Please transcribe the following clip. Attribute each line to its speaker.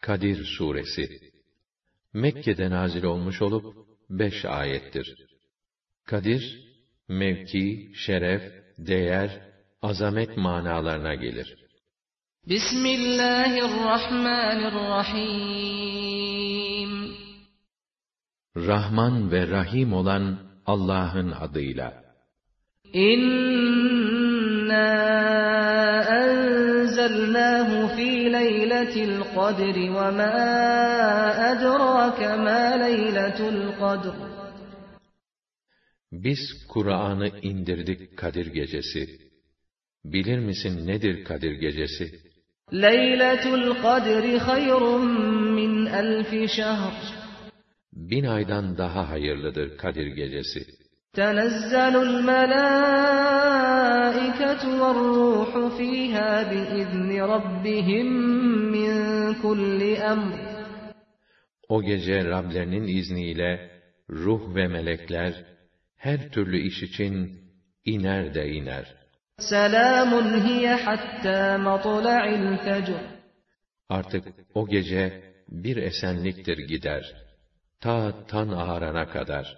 Speaker 1: Kadir Suresi Mekke'de nazil olmuş olup beş ayettir. Kadir, mevki, şeref, değer, azamet manalarına gelir.
Speaker 2: Bismillahirrahmanirrahim
Speaker 1: Rahman ve Rahim olan Allah'ın adıyla.
Speaker 2: İnna enzelnahu fi leyletil kadri ve ma edrake ma leyletul kadr.
Speaker 1: Biz Kur'an'ı indirdik Kadir gecesi. Bilir misin nedir Kadir gecesi?
Speaker 2: Leyletul kadri hayrun min elfi şehr.
Speaker 1: Bin aydan daha hayırlıdır Kadir gecesi.
Speaker 2: تنزل الملائكة والروح فيها بإذن ربهم من كل أمر
Speaker 1: O gece Rablerinin izniyle ruh ve melekler her türlü iş için iner de iner.
Speaker 2: سلام هي حتى مطلع الفجر
Speaker 1: Artık o gece bir esenliktir gider. Ta tan ağarana kadar.